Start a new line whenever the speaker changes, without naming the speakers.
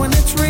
when it's real.